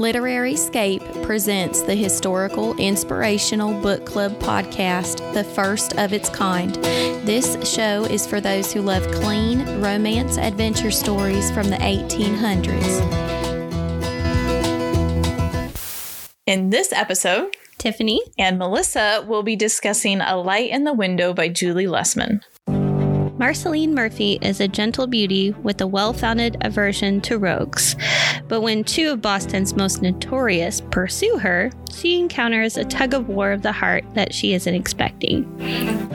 Literary Scape presents the historical inspirational book club podcast, the first of its kind. This show is for those who love clean romance adventure stories from the 1800s. In this episode, Tiffanie. and Melissa will be discussing A Light in the Window by Julie Lessman. Marceline Murphy is a gentle beauty with a well founded aversion to rogues. But when two of Boston's most notorious pursue her, she encounters a tug of war of the heart that she isn't expecting.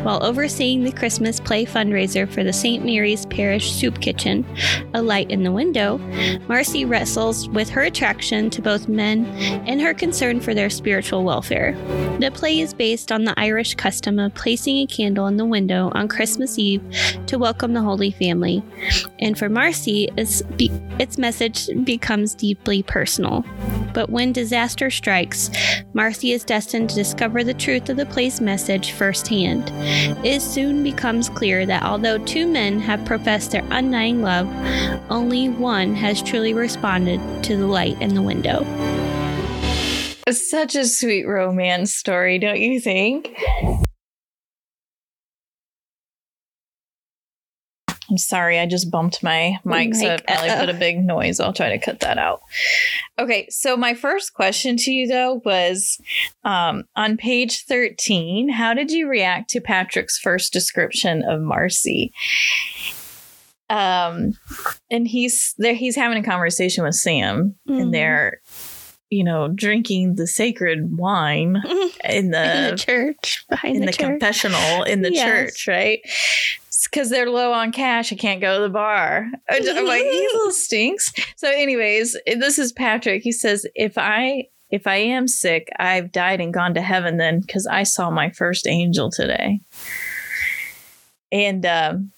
While overseeing the Christmas play fundraiser for the St. Mary's Parish Soup Kitchen, A Light in the Window, Marcy wrestles with her attraction to both men and her concern for their spiritual welfare. The play is based on the Irish custom of placing a candle in the window on Christmas Eve to welcome the Holy Family. And for Marcy, its, be- its message becomes deeply personal. But when disaster strikes, Marcy is destined to discover the truth of the play's message firsthand. It soon becomes clear that although two men have professed their undying love, only one has truly responded to the light in the window. Such a sweet romance story, don't you think? I'm sorry, I just bumped my mic, so it Mic, probably put a big noise. I'll try to cut that out. Okay, so my first question to you though was um, on page 13, how did you react to Patrick's first description of Marcy? Um, and he's there, he's having a conversation with Sam, Mhm. and they're, you know, drinking the sacred wine in the, in the church, behind in the, the, confessional in the Yes. church, right? Because they're low on cash, I can't go to the bar. I'm like, he little stinks. So, anyways, this is Patrick. He says, "If I if I am sick, I've died and gone to heaven then, because I saw my first angel today." And um,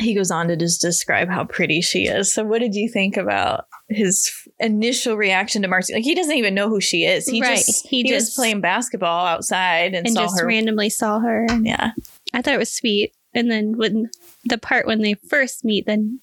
he goes on to just describe how pretty she is. So, what did you think about his initial reaction to Marcy? Like, he doesn't even know who she is. He Right. just He he, was just- playing basketball outside and, and just her. randomly saw her. Yeah, I thought it was sweet. And then when the part when they first meet, then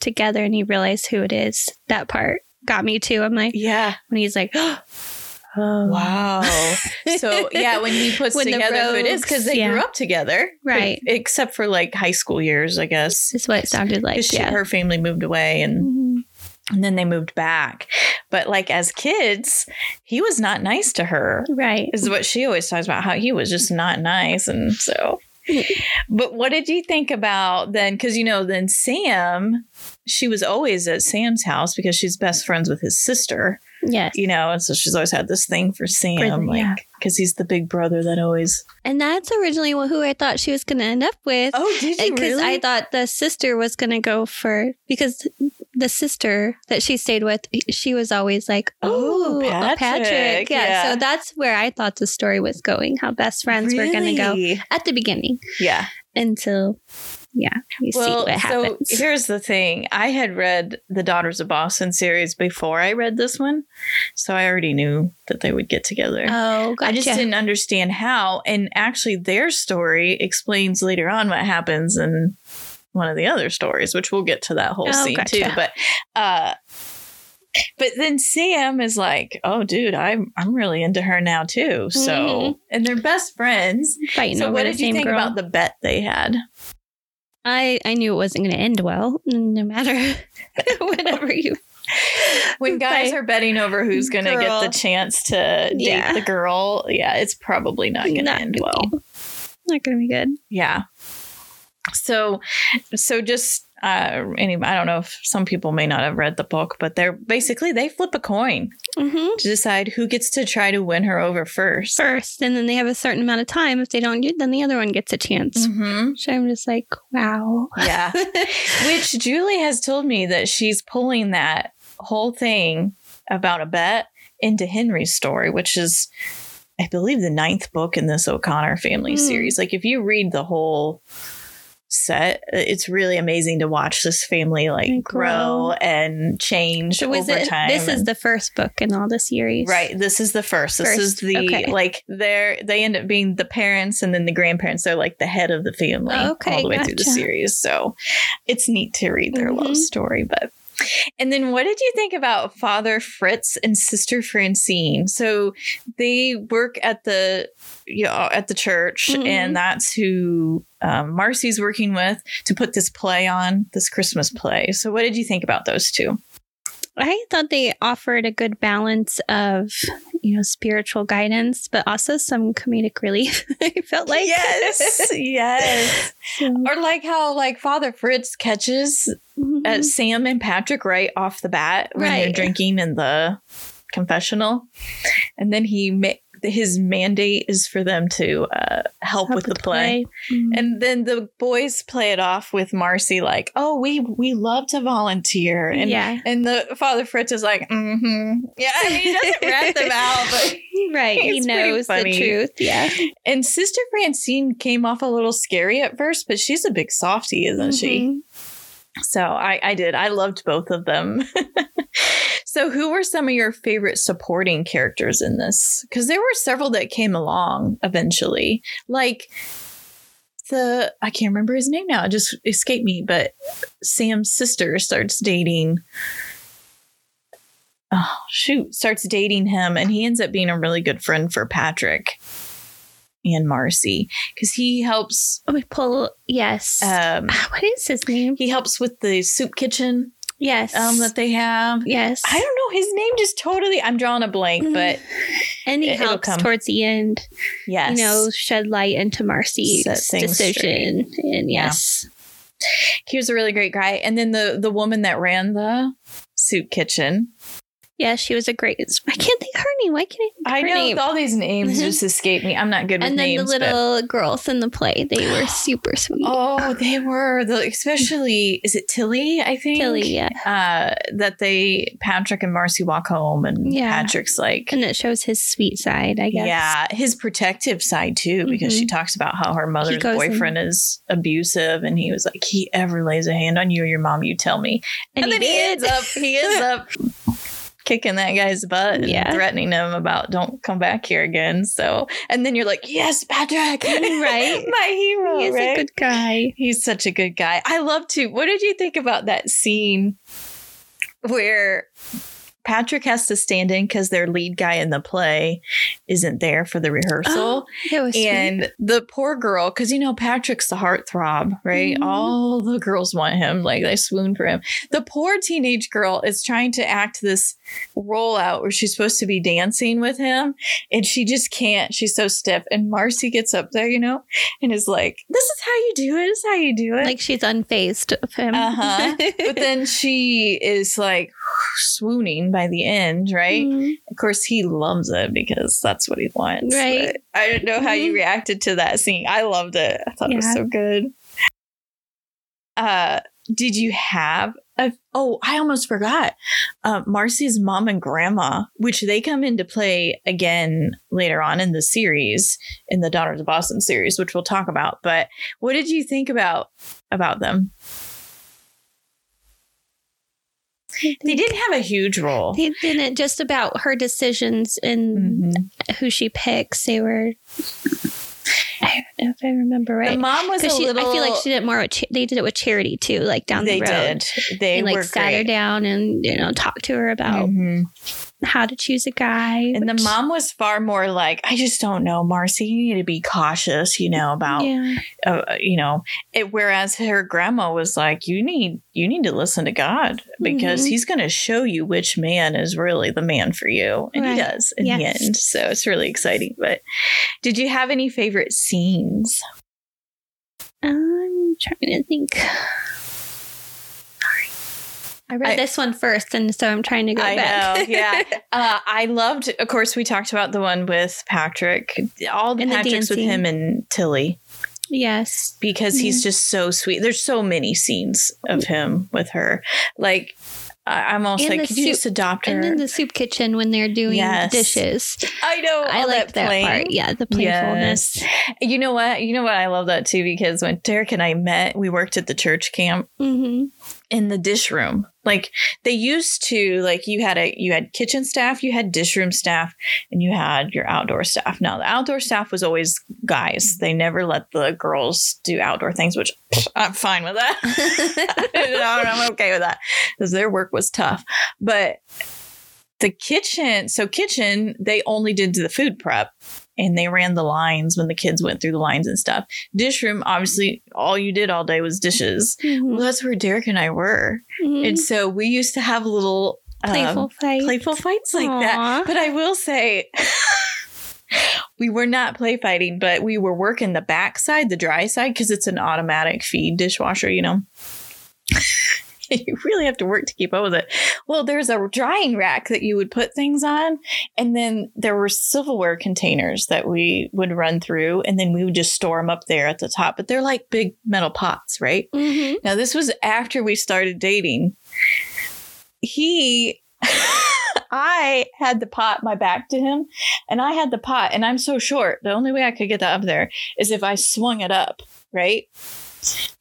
together, and he realized who it is, that part got me too. I'm like, yeah. when he's like, oh, Wow. so yeah, when he puts When the together who it is, because they rogues, grew up together, Right. Except for like high school years, I guess. Is what it sounded like. she- Yeah. her family moved away, and Mhm. and then they moved back. But like as kids, he was not nice to her. Right. Is what she always talks about how he was just not nice, and so. But what did you think about then? Because you know, then Sam, she was always at Sam's house because she's best friends with his sister Yes. you know, and so she's always had this thing for Sam, For- yeah. like because he's the big brother that always. And that's originally who I thought she was going to end up with. Oh, did you? Because I thought the sister was going to go for, because the sister that she stayed with, she was always like, Oh, Patrick, Patrick. Yeah. yeah. So that's where I thought the story was going, how best friends were going to go at the beginning Yeah. until, yeah, you see Well, what so here's the thing: I had read the Daughters of Boston series before I read this one, so I already knew that they would get together. oh, gotcha. I just didn't understand how, and actually, their story explains later on what happens in one of the other stories, which we'll get to that whole Oh, scene too. But, uh, but then Sam is like, "Oh, dude, I'm I'm really into her now too." So, Mhm. and they're best friends. Fighting So, what did you think girl. about the bet they had? I, I knew it wasn't going to end well, no matter whatever you. when guys are betting over who's going to get the chance to date Yeah. the girl, yeah, it's probably not going to end well. Not going to be good. Yeah. So, so just uh, any, I don't know if some people may not have read the book, but they're basically they flip a coin Mm-hmm. to decide who gets to try to win her over first. First, and then they have a certain amount of time. If they don't do, then the other one gets a chance. hmm So I'm just like, wow. Yeah. Which Julie has told me that she's pulling that whole thing about a bet into Henry's story, which is, I believe, the ninth book in this O'Connor family Mm. series. Like, if you read the whole set, it's really amazing to watch this family like And grow. grow. and change So over it? time. This is the first book in all the series, Right. This is the first. This is the okay. like they're they end up being the parents and then the grandparents. They're like the head of the family Okay, all the way through the series. So it's neat to read their love Mhm. story. But And then what did you think about Father Fritz and Sister Francine? So they work at the you know, at the church Mhm. and that's who um, Marcy's working with to put this play on, this Christmas play. So what did you think about those two? I thought they offered a good balance of, you know, spiritual guidance, but also some comedic relief. I felt like yes, yes. So, Or like how like Father Fritz catches mhm. uh, Sam and Patrick right off the bat when they're drinking in the confessional, and then he ma- his mandate is for them to uh, help, Help with the play. Mhm. And then the boys play it off with Marcy, like, "Oh, we we love to volunteer," and yeah, and the Father Fritz is like, "Mm-hmm, yeah." He doesn't rat them out, but right. He knows the truth. Yeah, and Sister Francine came off a little scary at first, but she's a big softie, isn't she? So I, I did. I loved both of them. so, who were some of your favorite supporting characters in this? Because there were several that came along eventually. Like the, I can't remember his name now. It just escaped me. But Sam's sister starts dating. Oh, shoot. Starts dating him. And he ends up being a really good friend for Patrick and Marcy because he helps. We pull. Yes. Um, what is his name? he helps with the soup kitchen Yes. um, that they have. yes. I don't know his name. Just totally, I'm drawing a blank, Mhm. but and he it'll helps towards the end. yes, You know, shed light into Marcy's decision. And Yeah. yes. he was a really great guy. And then the the woman that ran the soup kitchen. Yeah, she was a great. I can't think of her name. Why can't I? Think I know name? all these names Mhm. just escape me. I'm not good with names. and then the but- little girls in the play, they were super sweet. oh, they were the especially is it Tilly? I think Tilly, yeah. Uh, that they Patrick and Marcy walk home, and Yeah. Patrick's like. And it shows his sweet side, I guess. Yeah, his protective side too, because she Mhm. talks about how her mother's in- boyfriend is abusive, and he was like, "He ever lays a hand on you or your mom, you tell me." And, And, he then he did. ends up, he ends up kicking that guy's butt and Yeah. threatening him about "Don't come back here again." So, and then you're like, "Yes, Patrick, Right. my hero." He's right? a good guy. He's such a good guy. I love to. What did you think about that scene where Patrick has to stand in because their lead guy in the play isn't there for the rehearsal? Oh, was sweet. And the poor girl, because you know Patrick's the heartthrob, right? Mhm. All the girls want him, like they swoon for him. The poor teenage girl is trying to act this role out where she's supposed to be dancing with him, and she just can't. She's so stiff. And Marcy gets up there, you know, and is like, "This is how you do it. This is how you do it." like she's unfazed of him. Uh-huh. but then she is like swooning by the end, right? Mhm. Of course, he loves it because that's what he wants. Right. I don't know how you Mhm. reacted to that scene. I loved it. I thought it was so good. Uh, did you have a? Oh, I almost forgot. Uh, Marcy's mom and grandma, which they come into play again later on in the series, in the Daughters of Boston series, which we'll talk about. But what did you think about about them? They didn't have a huge role. They didn't just about her decisions and Mhm. who she picks. They were. I don't know if I remember The right. mom was a Because little. I feel like she did more. With cha- they did it with charity too, like down they the road. They did. They They like sat her down and you know talked to her about Mhm. How to choose a guy. And the mom was far more like, I just don't know, Marcy. You need to be cautious, you know, about, yeah, uh, you know. It, whereas her grandma was like, you need, you need to listen to God because Mhm. He's going to show you which man is really the man for you, and He does in the end. So it's really exciting. But did you have any favorite scenes? I'm trying to think. I read I- this one first, and so I'm trying to go I back. know, yeah. Uh, I loved, of course, we talked about the one with Patrick, all the And the Patricks with him and Tilly. yes, because he's just so sweet. There's so many scenes of him with her. Like, I'm almost And like, the could you soup- just adopt her? and in the soup kitchen when they're doing Yes. dishes. I know. I like that, playing. part. Yeah, the playfulness. You know what? You know what? I love that too because when Derek and I met, we worked at the church camp hmm in the dish room Like they used to like you had a you had kitchen staff, you had dish room staff, and you had your outdoor staff. Now the outdoor staff was always guys. They never let the girls do outdoor things, which I'm fine with that. I'm okay with that because their work was tough. But the kitchen, so kitchen, they only did the food prep and they ran the lines when the kids went through the lines and stuff. Dish room, obviously, all you did all day was dishes. Well, that's where Derek and I were. Mhm. And so we used to have little um, Playful fight. playful fights like Aw. that. But I will say, we were not play fighting, but we were working the back side, the dry side, because it's an automatic feed dishwasher, you know. you really have to work to keep up with it. Well, there's a drying rack that you would put things on, and then there were silverware containers that we would run through, and then we would just store them up there at the top. But they're like big metal pots, right? Mhm. Now, this was after we started dating. He, I had the pot my back to him, and I had the pot, and I'm so short. The only way I could get that up there is if I swung it up, right?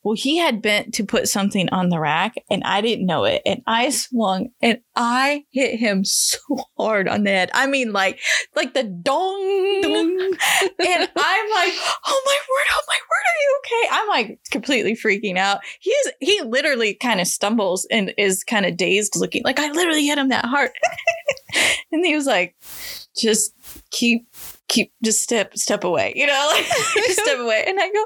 Well, he had bent to put something on the rack, and I didn't know it. And I swung, and I hit him so hard on the head. I mean, like, like the dong, and I'm like, oh my word, oh my word, are you okay? I'm like completely freaking out. He's he literally kind of stumbles and is kind of dazed looking like I literally hit him that hard. and he was like, just keep keep just step step away, you know, like just step away. And I go,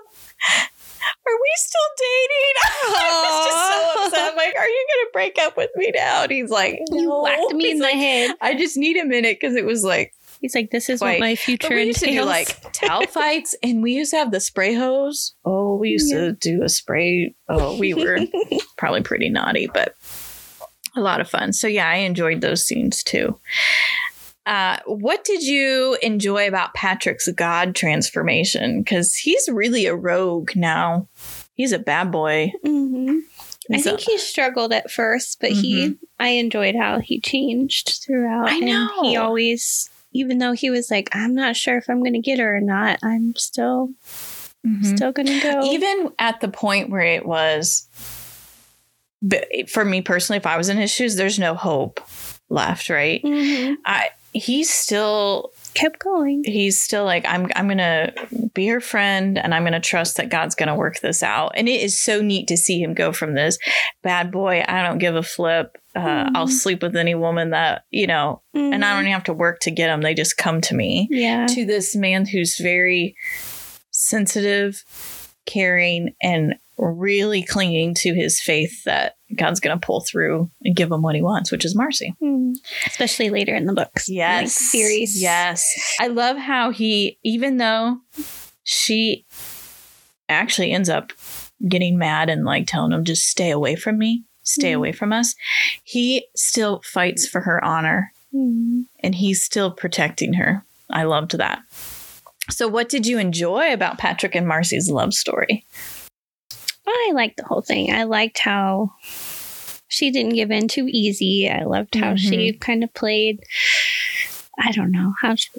Are we still dating? I was just so upset. I'm like, Are you gonna break up with me now? And he's like, You whacked me in He's the head. I just need a minute because it was like He's like, this is Quite. what my but future we used to do like towel fights, and we used to have the spray hose. Oh, we used to do a spray. Oh, we were probably pretty naughty, but a lot of fun. So yeah, I enjoyed those scenes too. Uh, what did you enjoy about Patrick's God transformation? Because he's really a rogue now. He's a bad boy. Mhm. I think he struggled at first, but he, I enjoyed how he changed throughout. I and know. he always, even though he was like, I'm not sure if I'm going to get her or not, I'm still, Mhm. still going to go. even at the point where it was but for me personally if i was in his shoes there's no hope left right Mhm. i he's still kept going. he's still like i'm i'm gonna be her friend and i'm gonna trust that god's gonna work this out and it is so neat to see him go from this bad boy i don't give a flip uh, i'll Mhm. sleep with any woman that you know and i Mhm. don't even have to work to get them they just come to me Yeah. to this man who's very sensitive, caring, and really clinging to his faith that God's going to pull through and give him what he wants, which is Marcy. Mm. Especially later in the books. Yes. the series. Yes. I love how he, even though she actually ends up getting mad and like telling him, just stay away from me, stay Mhm. away from us, he still fights for her honor Mm. and he's still protecting her. I loved that. So, what did you enjoy about Patrick and Marcy's love story? I liked the whole thing. I liked how she didn't give in too easy. I loved how she mm-hmm. kind of played. I don't know how. She,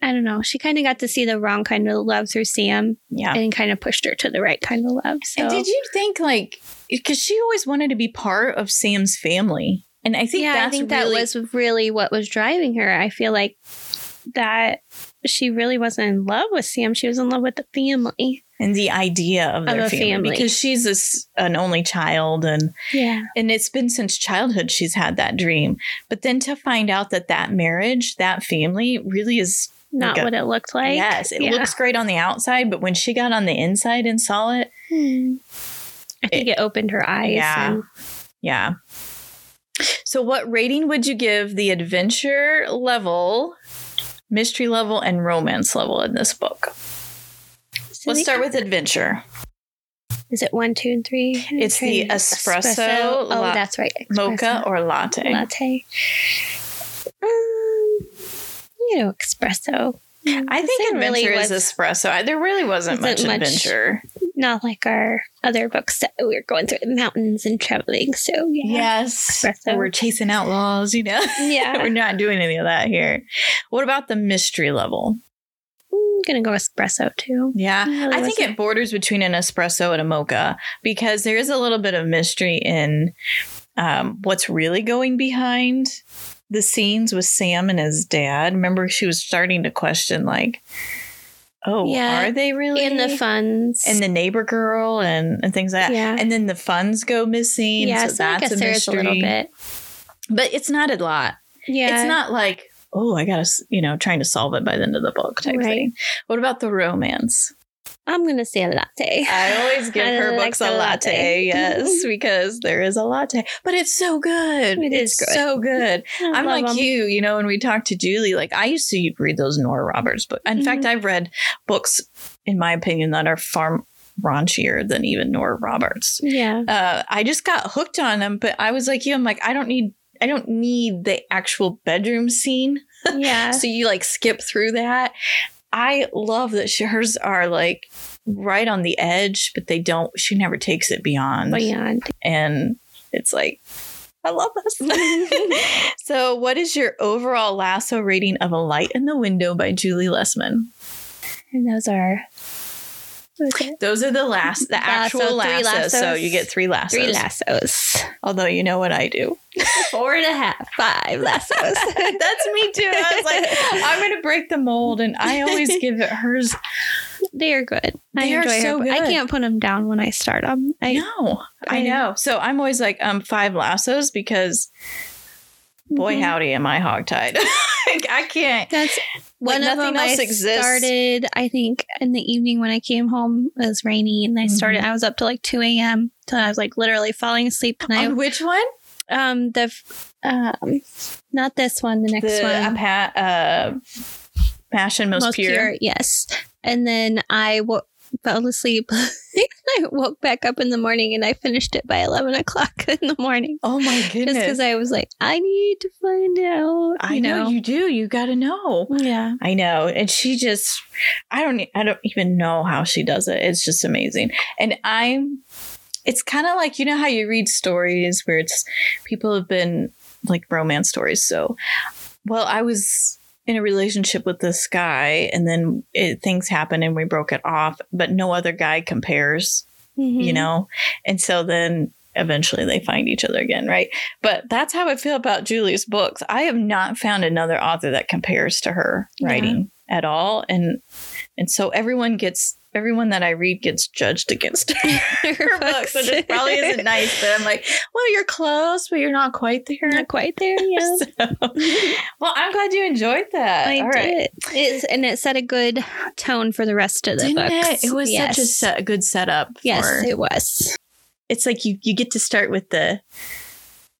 I don't know. She kind of got to see the wrong kind of love through Sam, Yeah. and kind of pushed her to the right kind of love. So And did you think, like, because she always wanted to be part of Sam's family? And I think yeah, that's I think really, that was really what was driving her. I feel like that she really wasn't in love with Sam. She was in love with the family. And the idea of their a family, family. because she's this, an only child and Yeah. and it's been since childhood she's had that dream but then to find out that that marriage that family really is Not Like a- what it looked like. yes it Yeah. looks great on the outside but when she got on the inside and saw it Hmm. I think it, opened her eyes. Yeah. and- Yeah. So, what rating would you give the adventure level, mystery level, and romance level in this book? Let's start with adventure. Is it one, two, and three? I'm It's the trying- espresso, Oh, that's right. Mocha or latte? latte. Um, you know, espresso. I think adventure really is was espresso. I- There really wasn't Wasn't much much- adventure. not like our other books that we were going through the mountains and traveling. So yeah, Yes. Espresso. We're chasing outlaws, you know? yeah. We're not doing any of that here. What about the mystery level? I'm gonna go espresso too. Yeah. Really I think it borders between an espresso and a mocha because there is a little bit of mystery in um, what's really going behind the scenes with Sam and his dad. Remember, she was starting to question, like, oh, Yeah. are they really? in the funds. and the neighbor girl and, and things like that. Yeah. And then the funds go missing. yeah, so so I that's guess a there's a mystery. little bit. But it's not a lot. Yeah. It's not like, oh, I gotta, you know, trying to solve it by the end of the book type Right. thing. What about the romance? I'm gonna say a latte. I always give I her books a latte, latte. yes, because there is a latte, but it's so good. It is it's good. so good. I I'm like like 'em. you, you know, when we talked to Julie, like I used to read those Nora Roberts books. In fact, Mhm. I've read books, in my opinion, that are far raunchier than even Nora Roberts. Yeah. Uh, I just got hooked on them, but I was like you, I'm like, I don't need, I don't need the actual bedroom scene. Yeah. So you like skip through that. I love that she, hers are like right on the edge, but they don't, she never takes it beyond. Beyond. And it's like, I love this. so, what is your overall lasso rating of A Light in the Window by Julie Lessman? And those are it? Those are the last, the Lasso, actual three lassos, So, you get three lassos. three lassos. Although, you know what I do. Four and a half, five lassos. That's me too. I was like, I'm going to break the mold. And I always give it hers. they are good. They I are enjoy so her. I can't put them down when I start them. I know. I I- know. So I'm always like, um, five lassos because boy, Mhm. howdy, am I hogtied. I can't. That's Like, one of nothing them. I exists. started. I think in the evening when I came home, it was rainy, and I started. Mm-hmm. I was up till like two a.m. till I was like literally falling asleep. And I On which one? um the um not this one, the next the one. apa- uh, passion most, pure. yes. And then I wo- fell asleep. I woke back up in the morning and I finished it by eleven o'clock in the morning. Oh my Just goodness! because I was like, I need to find out. I you know. you do. You got to know. yeah. I know, and she just, I don't, I don't even know how she does it. It's just amazing, and I'm. It's kind of like you know how you read stories where it's people have been like romance stories. So, well, I was in a relationship with this guy, and then it, things happen and we broke it off. But no other guy compares, Mhm. you know, and so then eventually they find each other again, right? But that's how I feel about Julie's books. I have not found another author that compares to her Yeah. writing at all, and and so everyone gets everyone that I read gets judged against her, books, which is- probably isn't nice. But I'm like, well, you're close, but you're not quite there. Not quite there yet. So- well, I'm glad you enjoyed that. I All right. did. It's, and it set a good tone for the rest of the Didn't books. it? It was Yes. such a, set, a good setup. Yes, for- it was. it's like you you get to start with the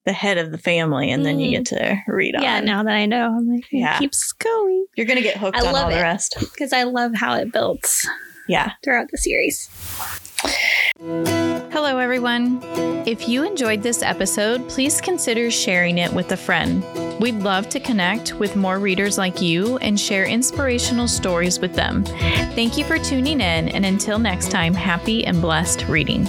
the head of the family and then you Mm. get to read on. Yeah, now that I know, I'm like, Yeah. it keeps going You're gonna get hooked I on love all the rest. because I love how it builds Yeah. throughout the series. Hello, everyone. If you enjoyed this episode, please consider sharing it with a friend. We'd love to connect with more readers like you and share inspirational stories with them. Thank you for tuning in, and until next time, happy and blessed reading.